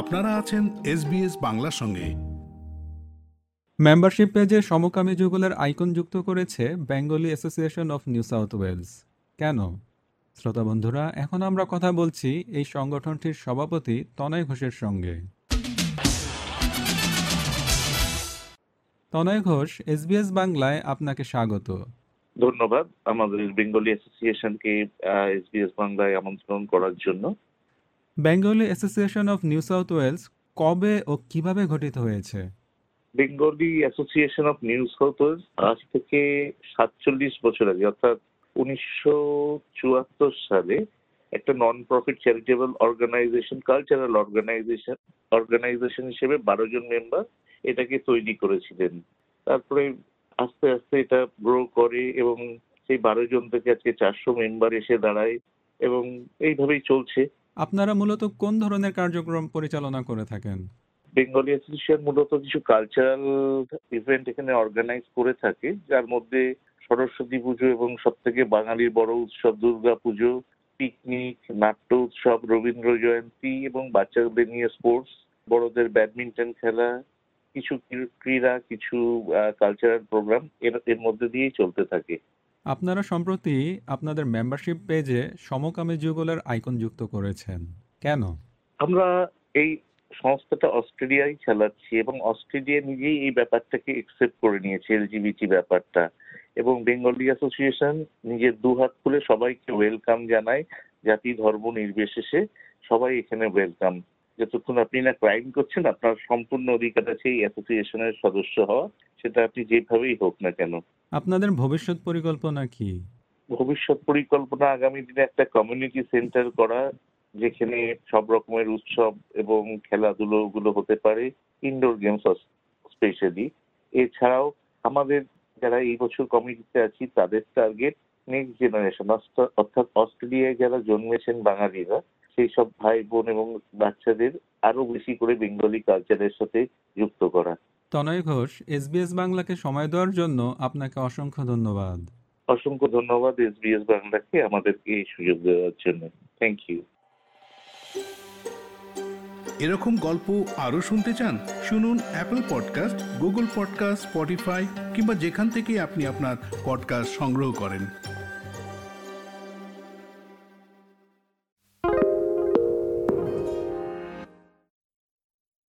আপনারা আছেন এসবিএস বাংলার সঙ্গে। মেম্বারশিপ পেজে সমকামী যুগলের আইকন যুক্ত করেছে Bengali association of New South Wales কেন? শ্রোতা বন্ধুরা এখন আমরা কথা বলছি এই সংগঠনটির সভাপতি তনয় ঘোষের সঙ্গে। তনয় ঘোষ এসবিএস বাংলায় আপনাকে স্বাগত। ধন্যবাদ আমাদের বেঙ্গলি অ্যাসোসিয়েশনকে এসবিএস বাংলায় আমন্ত্রণ করার জন্য। Bengali association of New South Wales কবে ও কীভাবে গঠিত হয়েছে? Bengali association of New South Wales আজ থেকে সাতচল্লিশ বছর আগে, অর্থাৎ উনিশশো চুয়াত্তর সালে একটা non profit charitable organisation cultural organisation organisation হিসেবে বারো জন মেম্বার এটাকে তৈরি করেছিলেন। তারপরে আস্তে আস্তে এটা গ্রো করে এবং সেই বারো জন থেকে আজকে চারশো মেম্বার এসে দাঁড়ায় এবং এইভাবেই চলছে। আপনারা মূলত কোন ধরনের কার্যক্রম পরিচালনা করে থাকেন? বেঙ্গলি অ্যাসোসিয়েশন মূলত কিছু কালচারাল ইভেন্ট এখানে অর্গানাইজ করে থাকে, যার মধ্যে সরস্বতী পুজো এবং সব থেকে বাঙালির বড় উৎসব দুর্গা পুজো পিকনিক নাট্য উৎসব, রবীন্দ্র জয়ন্তী এবং বাচ্চাদের নিয়ে স্পোর্টস বড়দের ব্যাডমিন্টন খেলা, কিছু ক্রীড়া, কিছু কালচারাল প্রোগ্রাম এর মধ্যে দিয়েই চলতে থাকে। আপনারা সম্প্রতি আপনাদের মেম্বারশিপ পেজে সমকামী যুগলের আইকন যুক্ত করেছেন। কেন? আমরা এই সংস্থাটা অস্ট্রেলিয়ায় চালাচ্ছি এবং অস্ট্রেলিয়া নিজেই এই ব্যাপারটাকে একসেপ্ট করে নিয়েছে, এলজিবিটি ব্যাপারটা। এবং বেঙ্গলি অ্যাসোসিয়েশন নিজের দুহাত খুলে সবাইকে ওয়েলকাম জানায়, জাতি, ধর্ম, নির্বিশেষে সবাই এখানে ওয়েলকাম যতক্ষণ আপনি না ক্রাইম করছেন, আপনার সম্পূর্ণ অধিকার আছে এই অ্যাসোসিয়েশনের সদস্য হওয়া, সেটা আপনি যেভাবেই হোক না কেন। আপনাদের ভবিষ্যৎ পরিকল্পনা কি? ভবিষ্যৎ পরিকল্পনা আগামী দিনে একটা কমিউনিটি সেন্টার করা, যেখানে সব রকমের উৎসব এবং খেলাধুলো গুলো হতে পারে ইনডোর গেমস স্পেশালি এছাড়াও আমাদের যারা এই বছর কমিটিতে আছি, তাদের টার্গেট নেক্সট জেনারেশন অর্থাৎ অস্ট্রেলিয়ায় যারা জন্মেছেন বাঙালিরা, সেই সব ভাই বোন এবং বাচ্চাদের আরও বেশি করে বেঙ্গলি কালচারের সাথে যুক্ত করা। তনয় ঘোষ এসবিএস বাংলাকে সময় দেওয়ার জন্য আপনাকে অসংখ্য ধন্যবাদ। অসংখ্য ধন্যবাদ এসবিএস বাংলাকে আমাদেরকে এই সুযোগ দেওয়ার জন্য। থ্যাংক ইউ এরকম গল্প আরও শুনতে চান শুনুন Apple podcast Google podcast Spotify কিংবা যেখান থেকে আপনি আপনার পডকাস্ট সংগ্রহ করেন।